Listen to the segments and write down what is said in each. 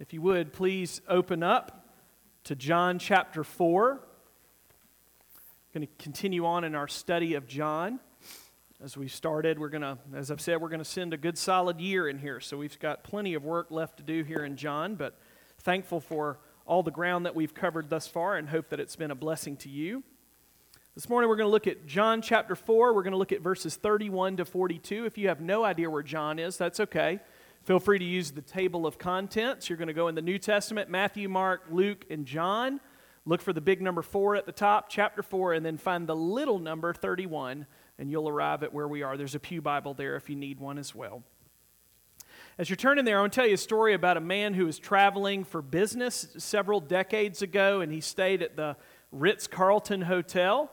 If you would, please open up to John chapter 4. I'm Going to continue on in our study of John. As we started, we're going to, as I've said, we're going to send a good solid year in here. So we've got plenty of work left to do here in John, but thankful for all the ground that we've covered thus far and hope that it's been a blessing to you. This morning we're going to look at John chapter 4. We're going to look at verses 31 to 42. If you have no idea where John is, that's okay. Feel free to use the table of contents. You're going to go in the New Testament Matthew, Mark, Luke, and John. Look for the big number 4 at the top, chapter 4, and then find the little number 31, and you'll arrive at where we are. There's a Pew Bible there if you need one as well. As you're turning there, I want to tell you a story about a man who was traveling for business several decades ago, and he stayed at the Ritz Carlton Hotel.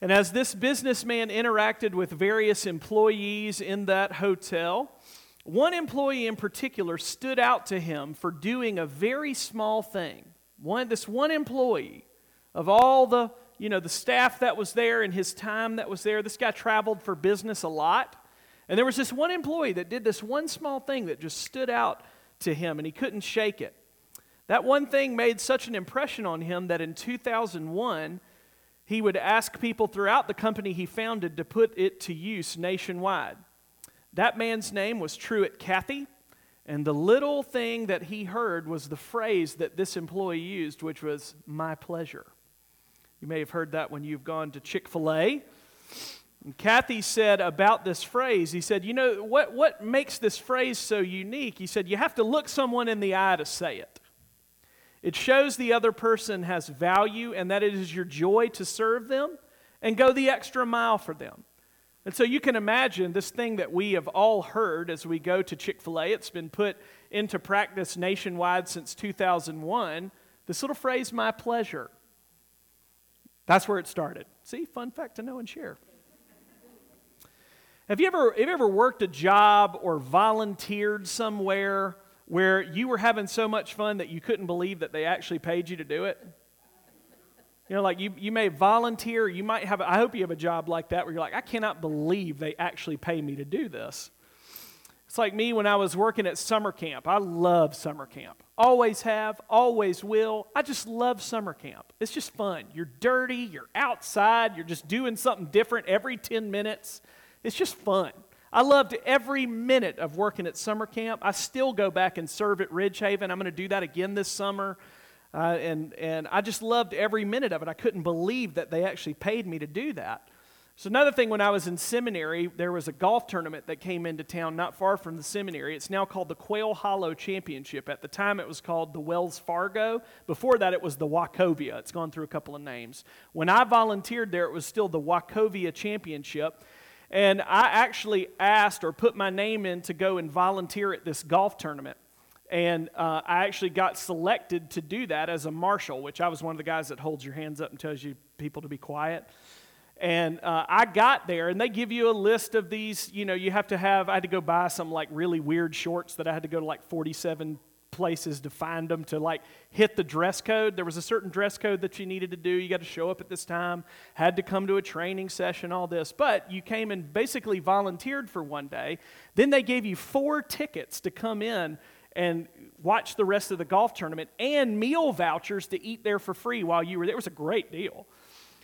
And as this businessman interacted with various employees in that hotel, one employee in particular stood out to him for doing a very small thing. One, this one employee, of all the, you know, the staff that was there and his time that was there, this guy traveled for business a lot. And there was this one employee that did this one small thing that just stood out to him and he couldn't shake it. That one thing made such an impression on him that in 2001, he would ask people throughout the company he founded to put it to use nationwide. That man's name was Truett Cathy, and the little thing that he heard was the phrase that this employee used, which was, my pleasure. You may have heard that when you've gone to Chick fil A. And Cathy said about this phrase, he said, You know, what, what makes this phrase so unique? He said, You have to look someone in the eye to say it. It shows the other person has value and that it is your joy to serve them and go the extra mile for them. And so you can imagine this thing that we have all heard as we go to Chick fil A. It's been put into practice nationwide since 2001. This little phrase, my pleasure. That's where it started. See, fun fact to know and share. Have you ever, have you ever worked a job or volunteered somewhere where you were having so much fun that you couldn't believe that they actually paid you to do it? You know, like you, you may volunteer, you might have, I hope you have a job like that where you're like, I cannot believe they actually pay me to do this. It's like me when I was working at summer camp. I love summer camp. Always have, always will. I just love summer camp. It's just fun. You're dirty, you're outside, you're just doing something different every 10 minutes. It's just fun. I loved every minute of working at summer camp. I still go back and serve at Ridgehaven. I'm going to do that again this summer. Uh, and, and I just loved every minute of it. I couldn't believe that they actually paid me to do that. So, another thing, when I was in seminary, there was a golf tournament that came into town not far from the seminary. It's now called the Quail Hollow Championship. At the time, it was called the Wells Fargo. Before that, it was the Wachovia. It's gone through a couple of names. When I volunteered there, it was still the Wachovia Championship. And I actually asked or put my name in to go and volunteer at this golf tournament. And uh, I actually got selected to do that as a marshal, which I was one of the guys that holds your hands up and tells you people to be quiet. And uh, I got there, and they give you a list of these. You know, you have to have, I had to go buy some like really weird shorts that I had to go to like 47 places to find them to like hit the dress code. There was a certain dress code that you needed to do. You got to show up at this time, had to come to a training session, all this. But you came and basically volunteered for one day. Then they gave you four tickets to come in and watch the rest of the golf tournament and meal vouchers to eat there for free while you were there. It was a great deal.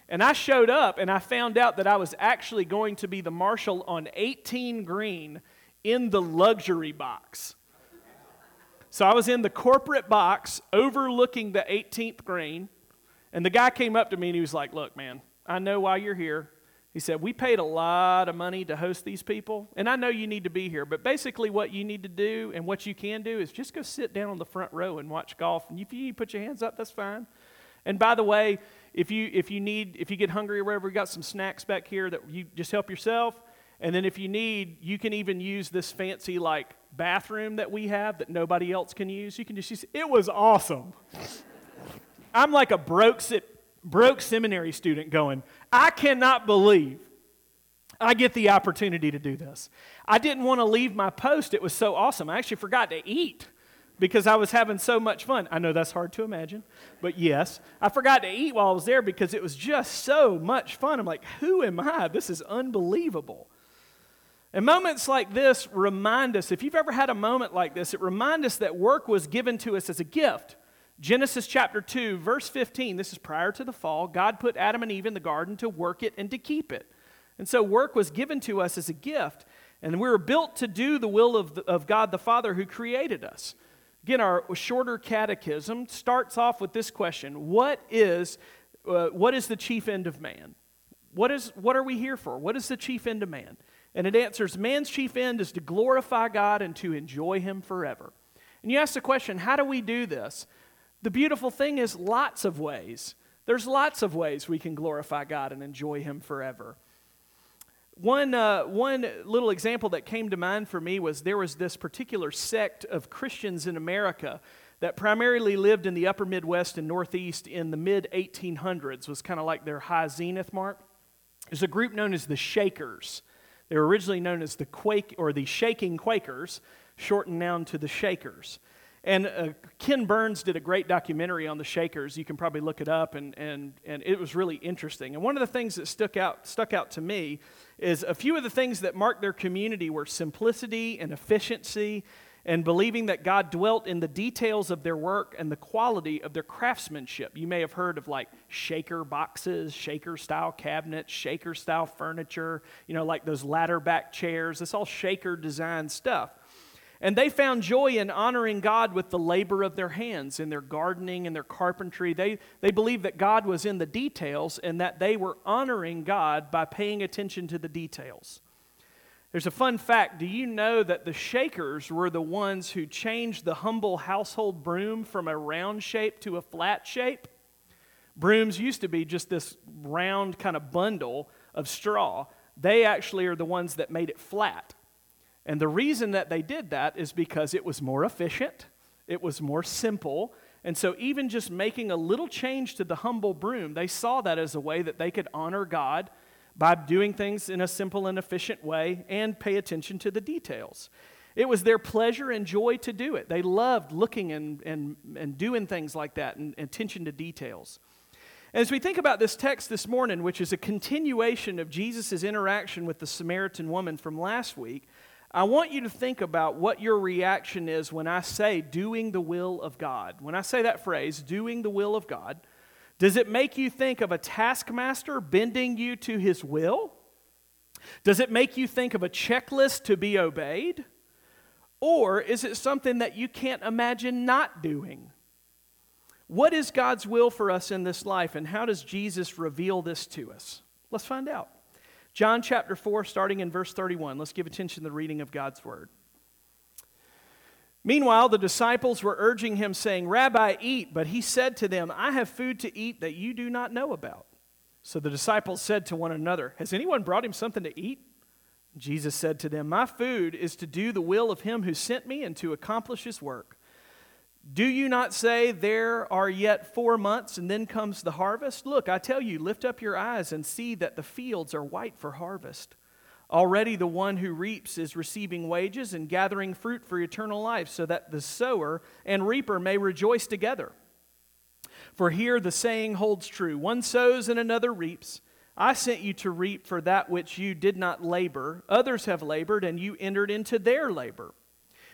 And I showed up and I found out that I was actually going to be the marshal on 18 green in the luxury box. So I was in the corporate box overlooking the 18th green. And the guy came up to me and he was like, Look, man, I know why you're here. He said, We paid a lot of money to host these people, and I know you need to be here, but basically, what you need to do and what you can do is just go sit down on the front row and watch golf. And if you put your hands up, that's fine. And by the way, if you, if you need, if you get hungry or whatever, we got some snacks back here that you just help yourself. And then if you need, you can even use this fancy, like, bathroom that we have that nobody else can use. You can just use it. It was awesome. I'm like a broke broke seminary student going, I cannot believe I get the opportunity to do this. I didn't want to leave my post. It was so awesome. I actually forgot to eat because I was having so much fun. I know that's hard to imagine, but yes, I forgot to eat while I was there because it was just so much fun. I'm like, who am I? This is unbelievable. And moments like this remind us, if you've ever had a moment like this, it reminds us that work was given to us as a gift. Genesis chapter 2, verse 15, this is prior to the fall. God put Adam and Eve in the garden to work it and to keep it. And so work was given to us as a gift. And we were built to do the will of, the, of God the Father who created us. Again, our shorter catechism starts off with this question What is, uh, what is the chief end of man? What, is, what are we here for? What is the chief end of man? And it answers man's chief end is to glorify God and to enjoy Him forever. And you ask the question, how do we do this? The beautiful thing is lots of ways. There's lots of ways we can glorify God and enjoy Him forever. One, uh, one little example that came to mind for me was there was this particular sect of Christians in America that primarily lived in the upper Midwest and Northeast in the mid 1800s, was kind of like their high zenith mark. There's a group known as the Shakers. They were originally known as the Quake or the Shaking Quakers, shortened now to the Shakers. And uh, Ken Burns did a great documentary on the Shakers. You can probably look it up, and, and, and it was really interesting. And one of the things that stuck out, stuck out to me is a few of the things that marked their community were simplicity and efficiency and believing that God dwelt in the details of their work and the quality of their craftsmanship. You may have heard of like shaker boxes, shaker style cabinets, shaker style furniture, you know, like those ladder back chairs. It's all shaker design stuff. And they found joy in honoring God with the labor of their hands, in their gardening and their carpentry. They, they believed that God was in the details and that they were honoring God by paying attention to the details. There's a fun fact. Do you know that the Shakers were the ones who changed the humble household broom from a round shape to a flat shape? Brooms used to be just this round kind of bundle of straw. They actually are the ones that made it flat. And the reason that they did that is because it was more efficient, it was more simple. And so, even just making a little change to the humble broom, they saw that as a way that they could honor God by doing things in a simple and efficient way and pay attention to the details. It was their pleasure and joy to do it. They loved looking and, and, and doing things like that and, and attention to details. As we think about this text this morning, which is a continuation of Jesus' interaction with the Samaritan woman from last week, I want you to think about what your reaction is when I say doing the will of God. When I say that phrase, doing the will of God, does it make you think of a taskmaster bending you to his will? Does it make you think of a checklist to be obeyed? Or is it something that you can't imagine not doing? What is God's will for us in this life, and how does Jesus reveal this to us? Let's find out. John chapter 4, starting in verse 31. Let's give attention to the reading of God's word. Meanwhile, the disciples were urging him, saying, Rabbi, eat. But he said to them, I have food to eat that you do not know about. So the disciples said to one another, Has anyone brought him something to eat? Jesus said to them, My food is to do the will of him who sent me and to accomplish his work. Do you not say, There are yet four months, and then comes the harvest? Look, I tell you, lift up your eyes and see that the fields are white for harvest. Already the one who reaps is receiving wages and gathering fruit for eternal life, so that the sower and reaper may rejoice together. For here the saying holds true one sows and another reaps. I sent you to reap for that which you did not labor. Others have labored, and you entered into their labor.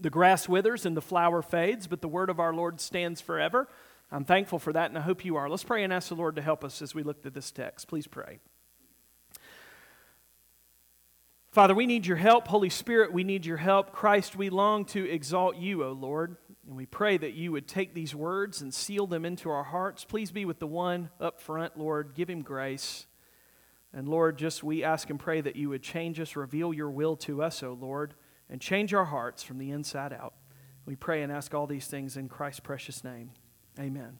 The grass withers and the flower fades, but the word of our Lord stands forever. I'm thankful for that, and I hope you are. Let's pray and ask the Lord to help us as we look at this text. Please pray. Father, we need your help. Holy Spirit, we need your help. Christ, we long to exalt you, O Lord. And we pray that you would take these words and seal them into our hearts. Please be with the one up front, Lord. Give him grace. And Lord, just we ask and pray that you would change us, reveal your will to us, O Lord and change our hearts from the inside out. We pray and ask all these things in Christ's precious name. Amen.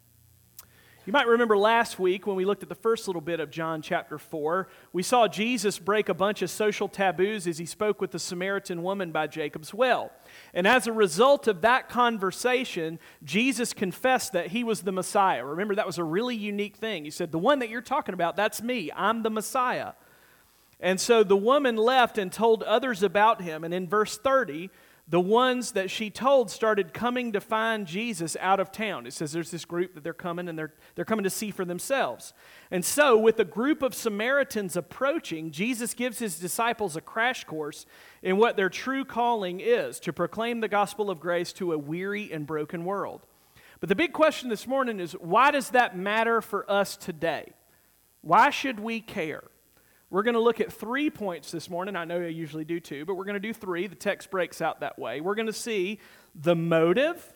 You might remember last week when we looked at the first little bit of John chapter 4, we saw Jesus break a bunch of social taboos as he spoke with the Samaritan woman by Jacob's well. And as a result of that conversation, Jesus confessed that he was the Messiah. Remember, that was a really unique thing. He said, The one that you're talking about, that's me. I'm the Messiah. And so the woman left and told others about him. And in verse 30, the ones that she told started coming to find Jesus out of town. It says there's this group that they're coming and they're, they're coming to see for themselves. And so, with a group of Samaritans approaching, Jesus gives his disciples a crash course in what their true calling is to proclaim the gospel of grace to a weary and broken world. But the big question this morning is why does that matter for us today? Why should we care? We're going to look at three points this morning. I know I usually do two, but we're going to do three. The text breaks out that way. We're going to see the motive,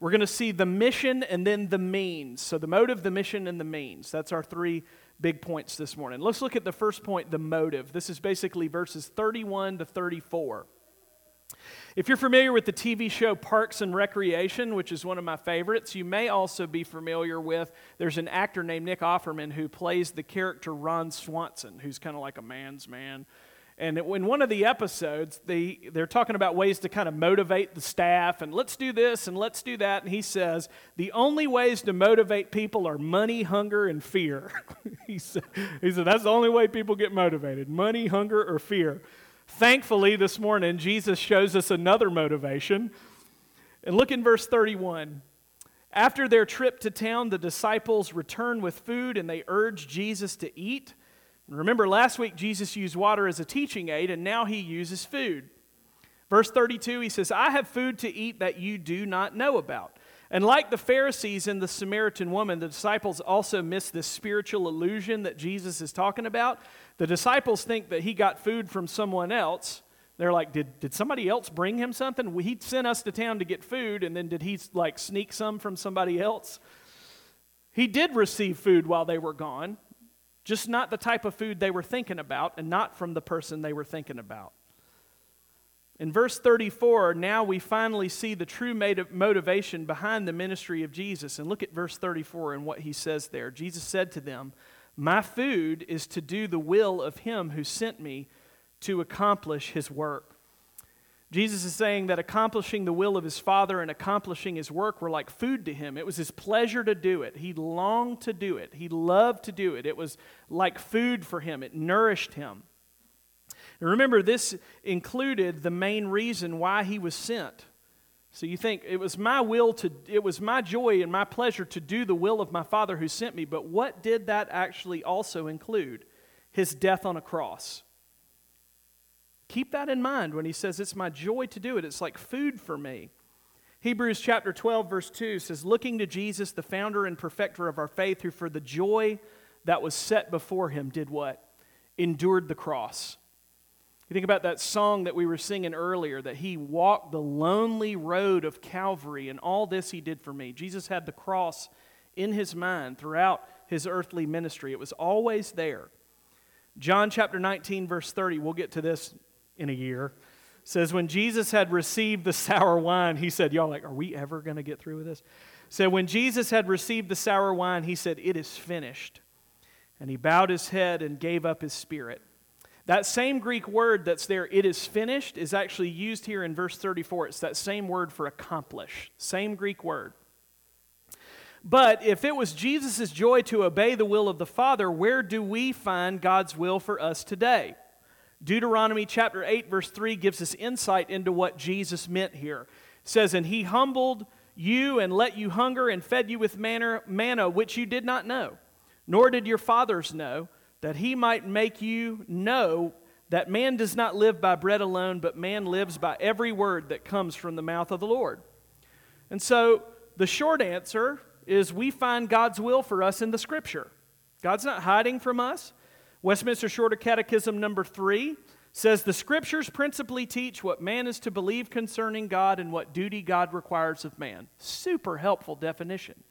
we're going to see the mission, and then the means. So, the motive, the mission, and the means. That's our three big points this morning. Let's look at the first point, the motive. This is basically verses 31 to 34. If you're familiar with the TV show Parks and Recreation, which is one of my favorites, you may also be familiar with there's an actor named Nick Offerman who plays the character Ron Swanson, who's kind of like a man's man. And in one of the episodes, they, they're talking about ways to kind of motivate the staff and let's do this and let's do that. And he says, the only ways to motivate people are money, hunger, and fear. he, said, he said, that's the only way people get motivated money, hunger, or fear. Thankfully, this morning, Jesus shows us another motivation. And look in verse 31. After their trip to town, the disciples return with food and they urge Jesus to eat. Remember, last week Jesus used water as a teaching aid, and now he uses food. Verse 32, he says, I have food to eat that you do not know about. And like the Pharisees and the Samaritan woman, the disciples also miss this spiritual illusion that Jesus is talking about. The disciples think that he got food from someone else. They're like, did, did somebody else bring him something? He sent us to town to get food, and then did he like sneak some from somebody else? He did receive food while they were gone, just not the type of food they were thinking about, and not from the person they were thinking about. In verse 34, now we finally see the true motivation behind the ministry of Jesus. And look at verse 34 and what he says there. Jesus said to them, My food is to do the will of him who sent me to accomplish his work. Jesus is saying that accomplishing the will of his Father and accomplishing his work were like food to him. It was his pleasure to do it. He longed to do it. He loved to do it. It was like food for him, it nourished him. And remember, this included the main reason why he was sent. So you think it was my will to, it was my joy and my pleasure to do the will of my Father who sent me. But what did that actually also include? His death on a cross. Keep that in mind when he says, It's my joy to do it. It's like food for me. Hebrews chapter 12, verse 2 says, Looking to Jesus, the founder and perfecter of our faith, who for the joy that was set before him did what? Endured the cross you think about that song that we were singing earlier, that he walked the lonely road of Calvary, and all this he did for me. Jesus had the cross in his mind throughout his earthly ministry, it was always there. John chapter 19, verse 30, we'll get to this in a year, says, When Jesus had received the sour wine, he said, Y'all, like, are we ever going to get through with this? So when Jesus had received the sour wine, he said, It is finished. And he bowed his head and gave up his spirit. That same Greek word that's there, it is finished, is actually used here in verse 34. It's that same word for accomplish. Same Greek word. But if it was Jesus' joy to obey the will of the Father, where do we find God's will for us today? Deuteronomy chapter 8, verse 3 gives us insight into what Jesus meant here. It says, And he humbled you and let you hunger and fed you with manna, manna which you did not know, nor did your fathers know that he might make you know that man does not live by bread alone, but man lives by every word that comes from the mouth of the Lord. And so the short answer is we find God's will for us in the Scripture. God's not hiding from us. Westminster Shorter Catechism number three says the Scriptures principally teach what man is to believe concerning God and what duty God requires of man. Super helpful definition.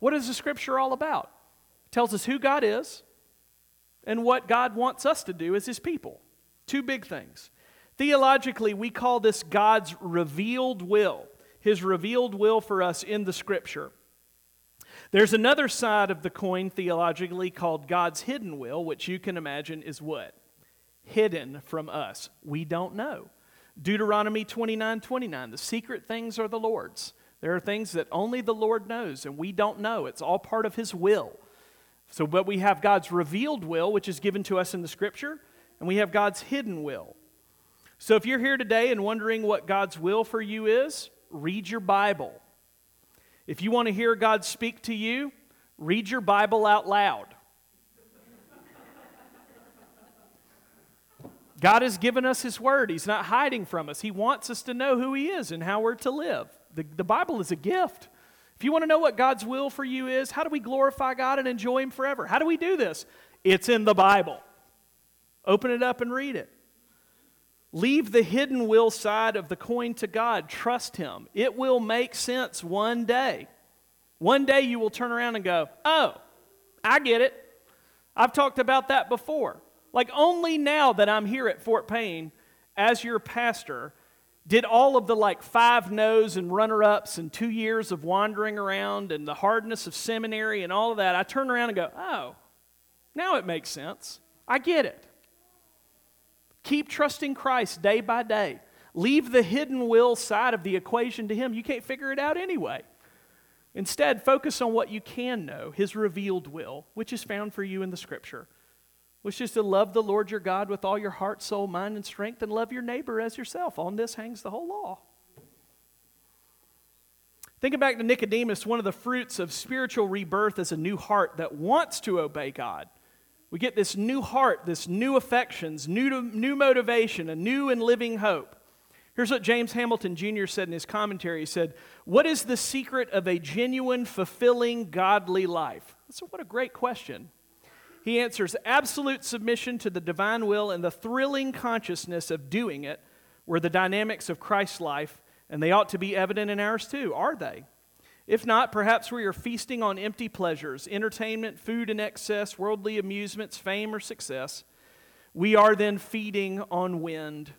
What is the Scripture all about? It tells us who God is, and what God wants us to do as His people. Two big things. Theologically, we call this God's revealed will, His revealed will for us in the Scripture. There's another side of the coin theologically called God's hidden will, which you can imagine is what? Hidden from us. We don't know. Deuteronomy 29 29, the secret things are the Lord's. There are things that only the Lord knows, and we don't know. It's all part of His will. So, but we have God's revealed will, which is given to us in the Scripture, and we have God's hidden will. So, if you're here today and wondering what God's will for you is, read your Bible. If you want to hear God speak to you, read your Bible out loud. God has given us His Word. He's not hiding from us. He wants us to know who He is and how we're to live. The, the Bible is a gift. If you want to know what God's will for you is, how do we glorify God and enjoy Him forever? How do we do this? It's in the Bible. Open it up and read it. Leave the hidden will side of the coin to God. Trust Him. It will make sense one day. One day you will turn around and go, Oh, I get it. I've talked about that before. Like, only now that I'm here at Fort Payne as your pastor did all of the like five no's and runner ups and two years of wandering around and the hardness of seminary and all of that. I turn around and go, oh, now it makes sense. I get it. Keep trusting Christ day by day. Leave the hidden will side of the equation to Him. You can't figure it out anyway. Instead, focus on what you can know, His revealed will, which is found for you in the Scripture which is to love the Lord your God with all your heart, soul, mind, and strength, and love your neighbor as yourself. On this hangs the whole law. Thinking back to Nicodemus, one of the fruits of spiritual rebirth is a new heart that wants to obey God. We get this new heart, this new affections, new, new motivation, a new and living hope. Here's what James Hamilton Jr. said in his commentary. He said, What is the secret of a genuine, fulfilling, godly life? So, what a great question. He answers absolute submission to the divine will and the thrilling consciousness of doing it were the dynamics of Christ's life, and they ought to be evident in ours too, are they? If not, perhaps we are feasting on empty pleasures, entertainment, food in excess, worldly amusements, fame, or success. We are then feeding on wind.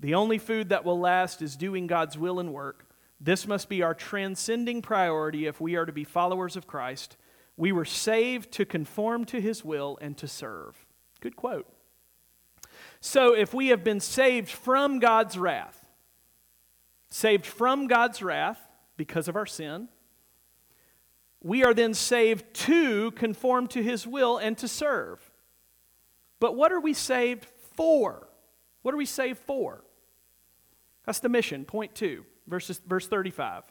The only food that will last is doing God's will and work. This must be our transcending priority if we are to be followers of Christ we were saved to conform to his will and to serve. Good quote. So, if we have been saved from God's wrath, saved from God's wrath because of our sin, we are then saved to conform to his will and to serve. But what are we saved for? What are we saved for? That's the mission, point two, verses, verse 35.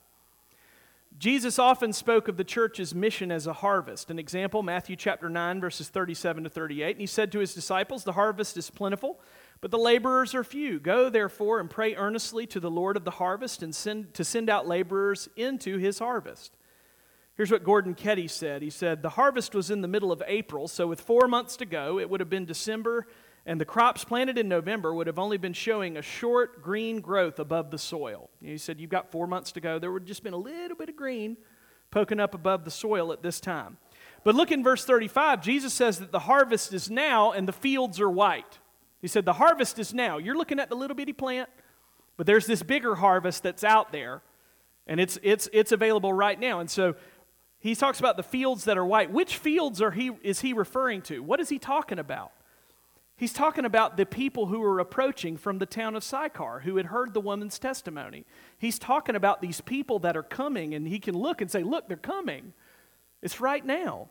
Jesus often spoke of the church's mission as a harvest. An example, Matthew chapter 9, verses 37 to 38. And he said to his disciples, The harvest is plentiful, but the laborers are few. Go, therefore, and pray earnestly to the Lord of the harvest and send, to send out laborers into his harvest. Here's what Gordon Keddie said. He said, The harvest was in the middle of April, so with four months to go, it would have been December and the crops planted in November would have only been showing a short green growth above the soil. He said, You've got four months to go. There would have just been a little bit of green poking up above the soil at this time. But look in verse 35. Jesus says that the harvest is now and the fields are white. He said, The harvest is now. You're looking at the little bitty plant, but there's this bigger harvest that's out there, and it's, it's, it's available right now. And so he talks about the fields that are white. Which fields are he, is he referring to? What is he talking about? He's talking about the people who were approaching from the town of Sychar who had heard the woman's testimony. He's talking about these people that are coming, and he can look and say, Look, they're coming. It's right now.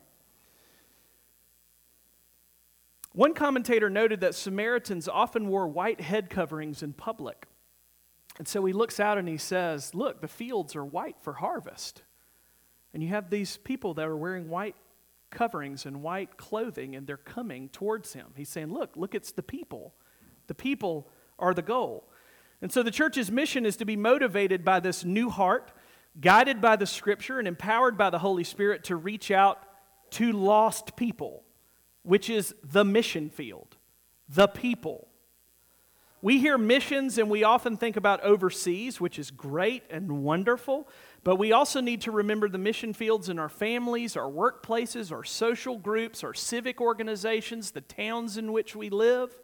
One commentator noted that Samaritans often wore white head coverings in public. And so he looks out and he says, Look, the fields are white for harvest. And you have these people that are wearing white coverings and white clothing, and they're coming towards him. He's saying, Look, look, it's the people. The people are the goal. And so the church's mission is to be motivated by this new heart, guided by the scripture, and empowered by the Holy Spirit to reach out to lost people, which is the mission field, the people. We hear missions and we often think about overseas, which is great and wonderful, but we also need to remember the mission fields in our families, our workplaces, our social groups, our civic organizations, the towns in which we live.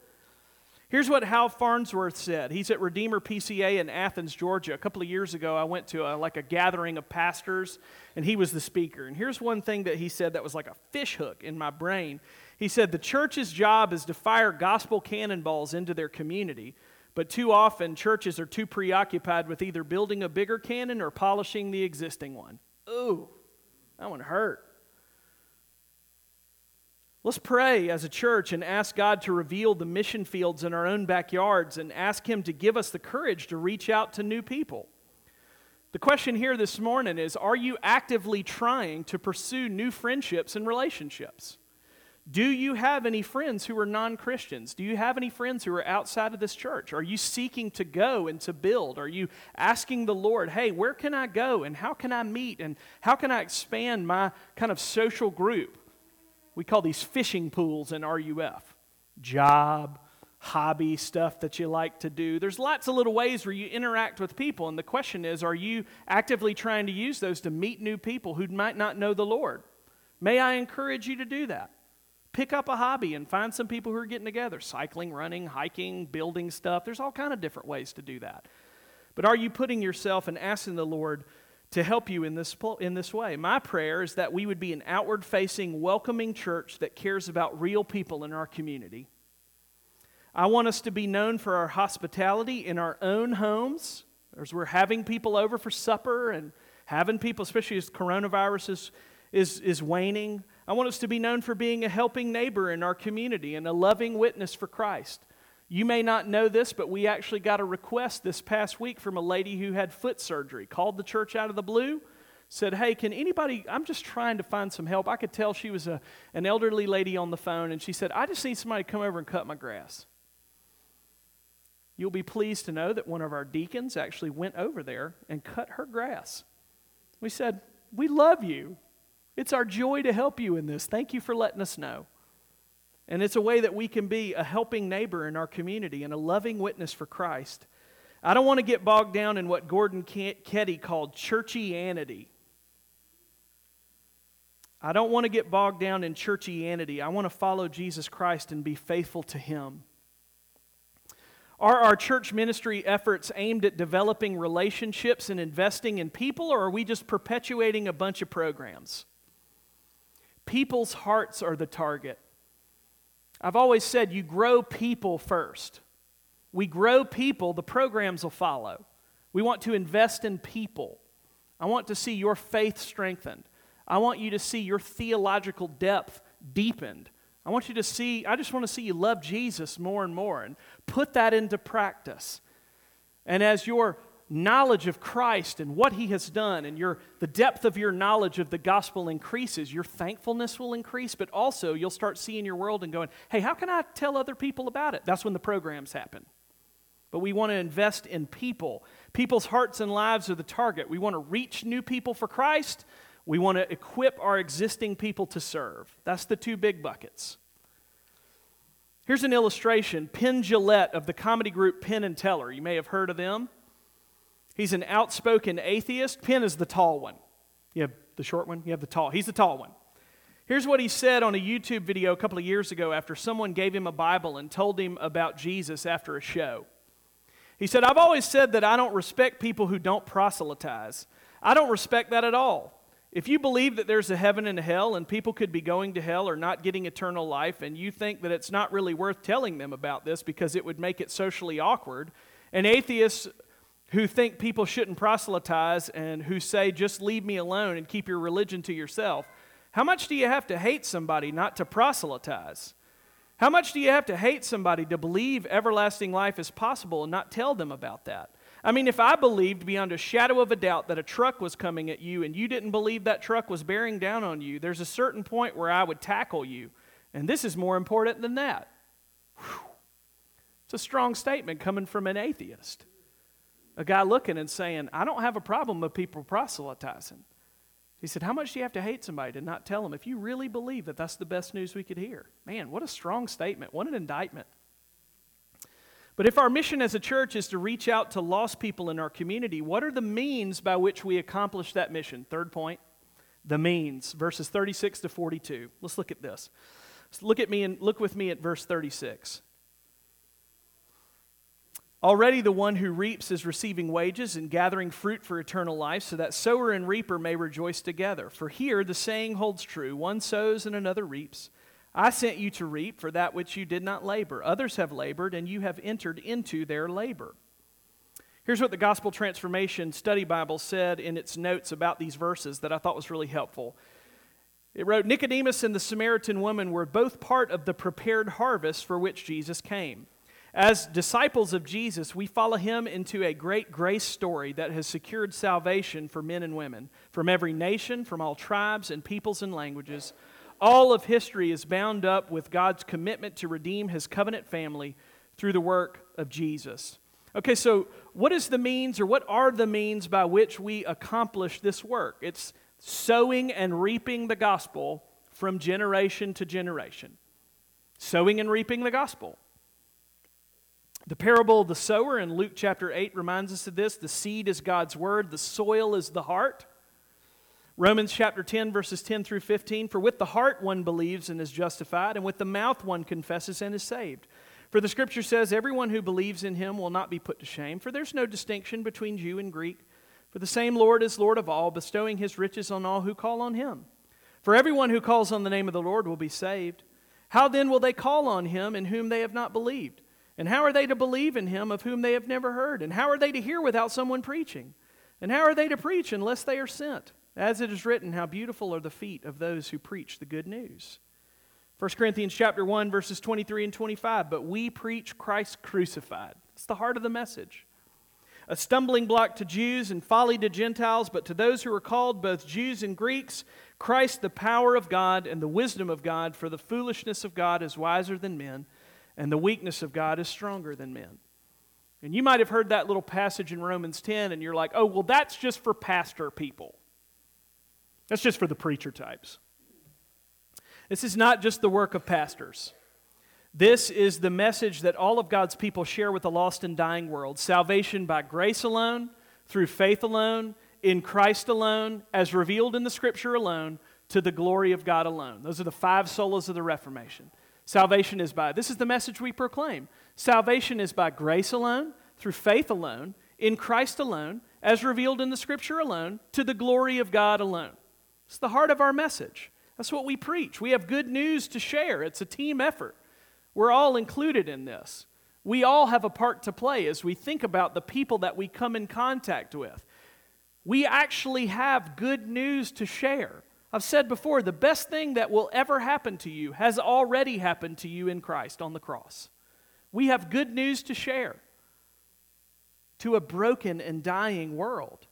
Here's what Hal Farnsworth said. He's at Redeemer PCA in Athens, Georgia. A couple of years ago, I went to a, like a gathering of pastors, and he was the speaker. And here's one thing that he said that was like a fish hook in my brain. He said, The church's job is to fire gospel cannonballs into their community, but too often churches are too preoccupied with either building a bigger cannon or polishing the existing one. Ooh, that one hurt. Let's pray as a church and ask God to reveal the mission fields in our own backyards and ask Him to give us the courage to reach out to new people. The question here this morning is Are you actively trying to pursue new friendships and relationships? Do you have any friends who are non Christians? Do you have any friends who are outside of this church? Are you seeking to go and to build? Are you asking the Lord, hey, where can I go and how can I meet and how can I expand my kind of social group? We call these fishing pools in RUF. Job, hobby, stuff that you like to do. There's lots of little ways where you interact with people, and the question is are you actively trying to use those to meet new people who might not know the Lord? May I encourage you to do that? Pick up a hobby and find some people who are getting together cycling, running, hiking, building stuff. There's all kind of different ways to do that. But are you putting yourself and asking the Lord to help you in this, in this way. My prayer is that we would be an outward facing, welcoming church that cares about real people in our community. I want us to be known for our hospitality in our own homes, as we're having people over for supper and having people, especially as coronavirus is, is, is waning. I want us to be known for being a helping neighbor in our community and a loving witness for Christ. You may not know this, but we actually got a request this past week from a lady who had foot surgery, called the church out of the blue, said, Hey, can anybody, I'm just trying to find some help. I could tell she was a, an elderly lady on the phone, and she said, I just need somebody to come over and cut my grass. You'll be pleased to know that one of our deacons actually went over there and cut her grass. We said, We love you. It's our joy to help you in this. Thank you for letting us know. And it's a way that we can be a helping neighbor in our community and a loving witness for Christ. I don't want to get bogged down in what Gordon Keddie called churchianity. I don't want to get bogged down in churchianity. I want to follow Jesus Christ and be faithful to Him. Are our church ministry efforts aimed at developing relationships and investing in people, or are we just perpetuating a bunch of programs? People's hearts are the target. I've always said you grow people first. We grow people, the programs will follow. We want to invest in people. I want to see your faith strengthened. I want you to see your theological depth deepened. I want you to see, I just want to see you love Jesus more and more and put that into practice. And as your knowledge of Christ and what he has done and your the depth of your knowledge of the gospel increases, your thankfulness will increase, but also you'll start seeing your world and going, "Hey, how can I tell other people about it?" That's when the programs happen. But we want to invest in people. People's hearts and lives are the target. We want to reach new people for Christ. We want to equip our existing people to serve. That's the two big buckets. Here's an illustration Penn Jillette of the comedy group Penn and Teller. You may have heard of them. He's an outspoken atheist. Penn is the tall one. You have the short one, you have the tall. He's the tall one. Here's what he said on a YouTube video a couple of years ago after someone gave him a Bible and told him about Jesus after a show. He said, I've always said that I don't respect people who don't proselytize. I don't respect that at all. If you believe that there's a heaven and a hell and people could be going to hell or not getting eternal life, and you think that it's not really worth telling them about this because it would make it socially awkward, and atheists who think people shouldn't proselytize and who say, just leave me alone and keep your religion to yourself. How much do you have to hate somebody not to proselytize? How much do you have to hate somebody to believe everlasting life is possible and not tell them about that? I mean, if I believed beyond a shadow of a doubt that a truck was coming at you and you didn't believe that truck was bearing down on you, there's a certain point where I would tackle you. And this is more important than that. Whew. It's a strong statement coming from an atheist a guy looking and saying, I don't have a problem with people proselytizing. He said, How much do you have to hate somebody to not tell them if you really believe that that's the best news we could hear? Man, what a strong statement. What an indictment. But if our mission as a church is to reach out to lost people in our community, what are the means by which we accomplish that mission? Third point, the means, verses 36 to 42. Let's look at this. look at me and look with me at verse 36. Already the one who reaps is receiving wages and gathering fruit for eternal life, so that sower and reaper may rejoice together. For here the saying holds true one sows and another reaps. I sent you to reap for that which you did not labor. Others have labored, and you have entered into their labor. Here's what the Gospel Transformation Study Bible said in its notes about these verses that I thought was really helpful. It wrote Nicodemus and the Samaritan woman were both part of the prepared harvest for which Jesus came. As disciples of Jesus, we follow him into a great grace story that has secured salvation for men and women from every nation, from all tribes and peoples and languages. All of history is bound up with God's commitment to redeem his covenant family through the work of Jesus. Okay, so what is the means or what are the means by which we accomplish this work? It's sowing and reaping the gospel from generation to generation. Sowing and reaping the gospel. The parable of the sower in Luke chapter 8 reminds us of this. The seed is God's word, the soil is the heart. Romans chapter 10, verses 10 through 15 For with the heart one believes and is justified, and with the mouth one confesses and is saved. For the scripture says, Everyone who believes in him will not be put to shame, for there's no distinction between Jew and Greek. For the same Lord is Lord of all, bestowing his riches on all who call on him. For everyone who calls on the name of the Lord will be saved. How then will they call on him in whom they have not believed? And how are they to believe in him of whom they have never heard? And how are they to hear without someone preaching? And how are they to preach unless they are sent? As it is written, how beautiful are the feet of those who preach the good news. 1 Corinthians chapter 1 verses 23 and 25, but we preach Christ crucified. It's the heart of the message. A stumbling block to Jews and folly to Gentiles, but to those who are called, both Jews and Greeks, Christ the power of God and the wisdom of God, for the foolishness of God is wiser than men and the weakness of God is stronger than men. And you might have heard that little passage in Romans 10, and you're like, oh, well, that's just for pastor people. That's just for the preacher types. This is not just the work of pastors. This is the message that all of God's people share with the lost and dying world salvation by grace alone, through faith alone, in Christ alone, as revealed in the Scripture alone, to the glory of God alone. Those are the five solas of the Reformation. Salvation is by, this is the message we proclaim. Salvation is by grace alone, through faith alone, in Christ alone, as revealed in the Scripture alone, to the glory of God alone. It's the heart of our message. That's what we preach. We have good news to share. It's a team effort. We're all included in this. We all have a part to play as we think about the people that we come in contact with. We actually have good news to share. I've said before, the best thing that will ever happen to you has already happened to you in Christ on the cross. We have good news to share to a broken and dying world.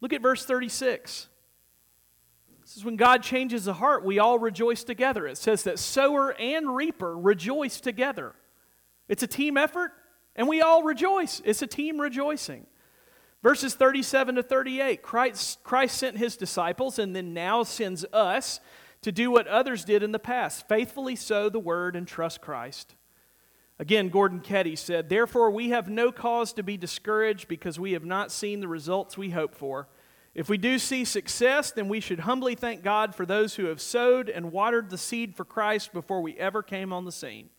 Look at verse 36. This is when God changes the heart, we all rejoice together. It says that sower and reaper rejoice together. It's a team effort, and we all rejoice. It's a team rejoicing. Verses 37 to 38 Christ, Christ sent his disciples and then now sends us to do what others did in the past faithfully sow the word and trust Christ. Again, Gordon Keddie said, Therefore, we have no cause to be discouraged because we have not seen the results we hope for. If we do see success, then we should humbly thank God for those who have sowed and watered the seed for Christ before we ever came on the scene.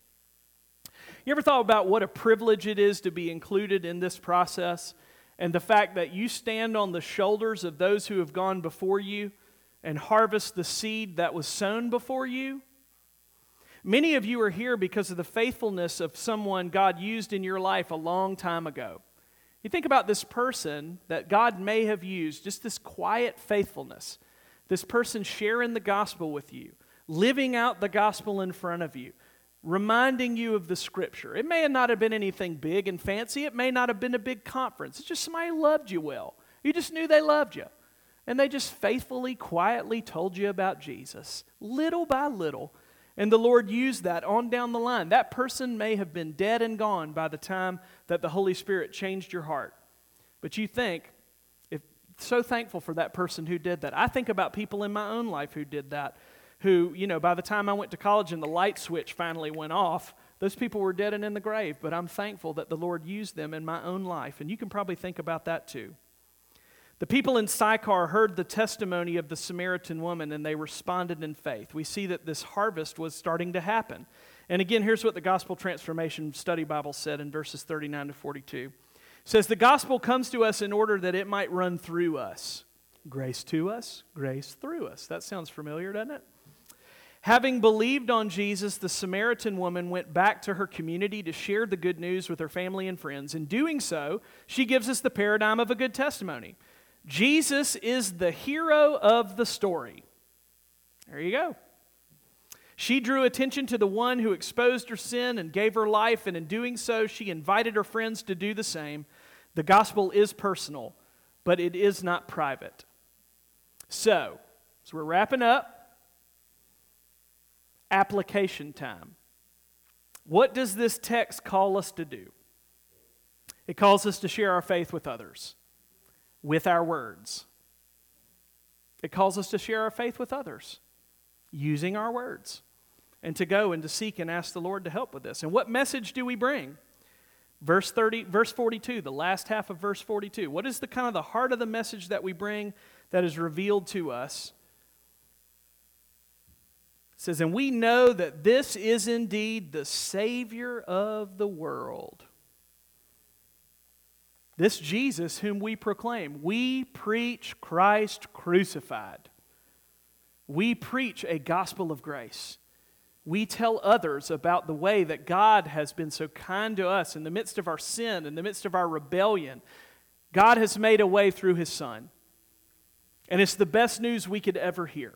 You ever thought about what a privilege it is to be included in this process? And the fact that you stand on the shoulders of those who have gone before you and harvest the seed that was sown before you. Many of you are here because of the faithfulness of someone God used in your life a long time ago. You think about this person that God may have used, just this quiet faithfulness, this person sharing the gospel with you, living out the gospel in front of you, reminding you of the scripture. It may not have been anything big and fancy, it may not have been a big conference. It's just somebody loved you well. You just knew they loved you. And they just faithfully, quietly told you about Jesus, little by little. And the Lord used that on down the line. That person may have been dead and gone by the time that the Holy Spirit changed your heart. But you think, if so thankful for that person who did that. I think about people in my own life who did that who, you know, by the time I went to college and the light switch finally went off, those people were dead and in the grave. But I'm thankful that the Lord used them in my own life. And you can probably think about that too. The people in Sychar heard the testimony of the Samaritan woman and they responded in faith. We see that this harvest was starting to happen. And again, here's what the Gospel Transformation Study Bible said in verses 39 to 42. It says, The gospel comes to us in order that it might run through us. Grace to us, grace through us. That sounds familiar, doesn't it? Having believed on Jesus, the Samaritan woman went back to her community to share the good news with her family and friends. In doing so, she gives us the paradigm of a good testimony. Jesus is the hero of the story. There you go. She drew attention to the one who exposed her sin and gave her life, and in doing so, she invited her friends to do the same. The gospel is personal, but it is not private. So, as we're wrapping up, application time. What does this text call us to do? It calls us to share our faith with others, with our words. It calls us to share our faith with others, using our words, and to go and to seek and ask the Lord to help with this. And what message do we bring? Verse 30, verse 42, the last half of verse 42. What is the kind of the heart of the message that we bring that is revealed to us? Says, And we know that this is indeed the Savior of the world. This Jesus whom we proclaim. We preach Christ crucified. We preach a gospel of grace. We tell others about the way that God has been so kind to us in the midst of our sin, in the midst of our rebellion. God has made a way through His Son. And it's the best news we could ever hear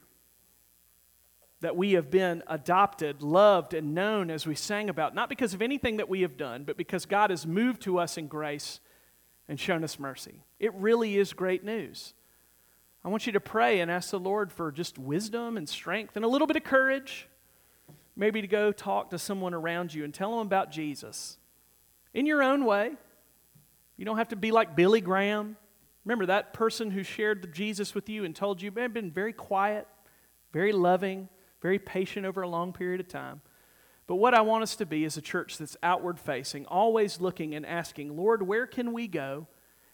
that we have been adopted, loved, and known as we sang about, not because of anything that we have done, but because God has moved to us in grace and shown us mercy. It really is great news. I want you to pray and ask the Lord for just wisdom and strength and a little bit of courage. Maybe to go talk to someone around you and tell them about Jesus in your own way. You don't have to be like Billy Graham. Remember that person who shared Jesus with you and told you, man, been very quiet, very loving, very patient over a long period of time. But what I want us to be is a church that's outward facing, always looking and asking, Lord, where can we go?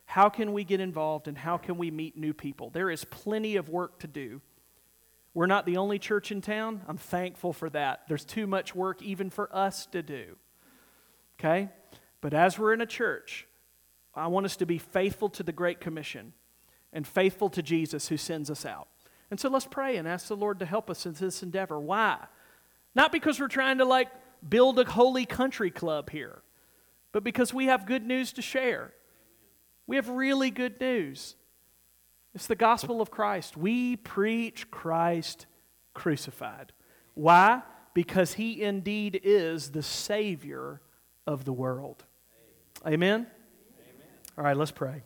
How can we get involved? And how can we meet new people? There is plenty of work to do. We're not the only church in town. I'm thankful for that. There's too much work even for us to do. Okay? But as we're in a church, I want us to be faithful to the Great Commission and faithful to Jesus who sends us out. And so let's pray and ask the Lord to help us in this endeavor. Why? Not because we're trying to like build a holy country club here, but because we have good news to share. We have really good news. It's the gospel of Christ. We preach Christ crucified. Why? Because he indeed is the Savior of the world. Amen? Amen? All right, let's pray.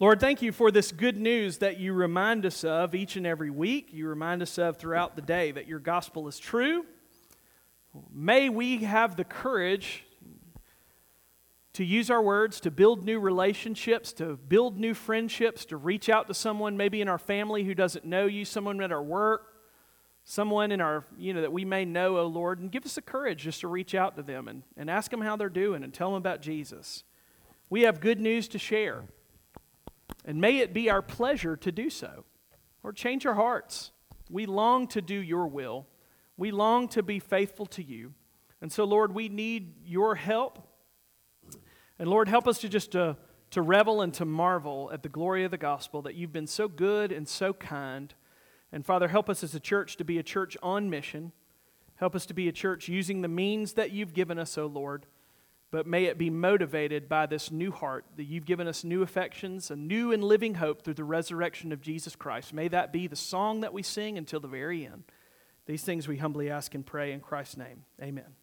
Lord, thank you for this good news that you remind us of each and every week. You remind us of throughout the day that your gospel is true. May we have the courage to use our words to build new relationships, to build new friendships, to reach out to someone maybe in our family who doesn't know you, someone at our work, someone in our, you know, that we may know, oh Lord, and give us the courage just to reach out to them and, and ask them how they're doing and tell them about Jesus. We have good news to share. And may it be our pleasure to do so. Or change our hearts. We long to do your will. We long to be faithful to you. And so, Lord, we need your help. And Lord, help us to just to, uh, to revel and to marvel at the glory of the gospel that you've been so good and so kind. And Father, help us as a church to be a church on mission. Help us to be a church using the means that you've given us, O oh Lord but may it be motivated by this new heart that you've given us new affections, a new and living hope through the resurrection of Jesus Christ. May that be the song that we sing until the very end. These things we humbly ask and pray in Christ's name. Amen.